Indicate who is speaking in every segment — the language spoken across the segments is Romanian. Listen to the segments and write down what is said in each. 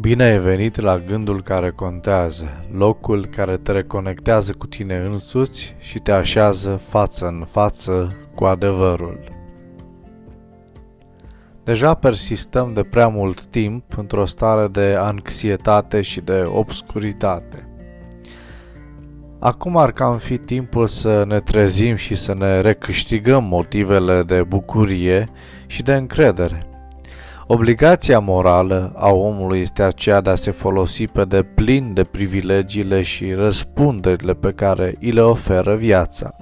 Speaker 1: Bine ai venit la gândul care contează, locul care te reconectează cu tine însuți și te așează față în față cu adevărul. Deja persistăm de prea mult timp într-o stare de anxietate și de obscuritate. Acum ar cam fi timpul să ne trezim și să ne recâștigăm motivele de bucurie și de încredere. Obligația morală a omului este aceea de a se folosi pe deplin de privilegiile și răspunderile pe care îi le oferă viața.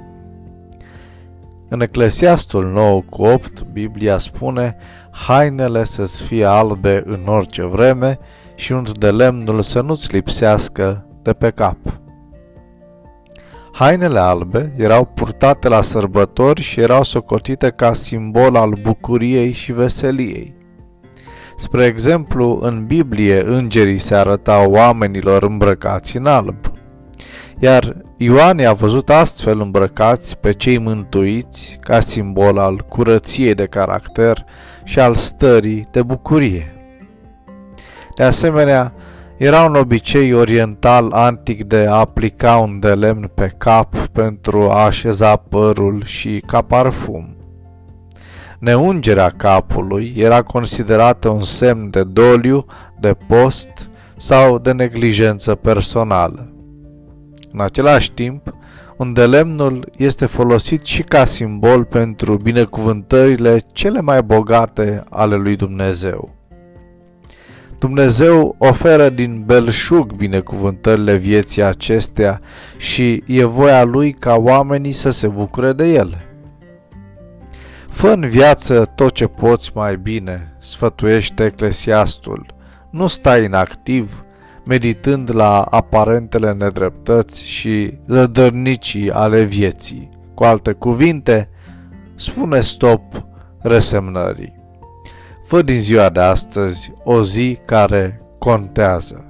Speaker 1: În Eclesiastul 9 cu 8, Biblia spune Hainele să-ți fie albe în orice vreme și unt de lemnul să nu-ți lipsească de pe cap. Hainele albe erau purtate la sărbători și erau socotite ca simbol al bucuriei și veseliei. Spre exemplu, în Biblie îngerii se arătau oamenilor îmbrăcați în alb, iar Ioan a văzut astfel îmbrăcați pe cei mântuiți ca simbol al curăției de caracter și al stării de bucurie. De asemenea, era un obicei oriental antic de a aplica un de lemn pe cap pentru a așeza părul și ca parfum. Neungerea capului era considerată un semn de doliu, de post sau de neglijență personală. În același timp, undelemnul este folosit și ca simbol pentru binecuvântările cele mai bogate ale lui Dumnezeu. Dumnezeu oferă din belșug binecuvântările vieții acestea și e voia lui ca oamenii să se bucure de ele. Fă în viață tot ce poți mai bine, sfătuiește eclesiastul. Nu stai inactiv, meditând la aparentele nedreptăți și zădărnicii ale vieții. Cu alte cuvinte, spune stop resemnării. Fă din ziua de astăzi o zi care contează.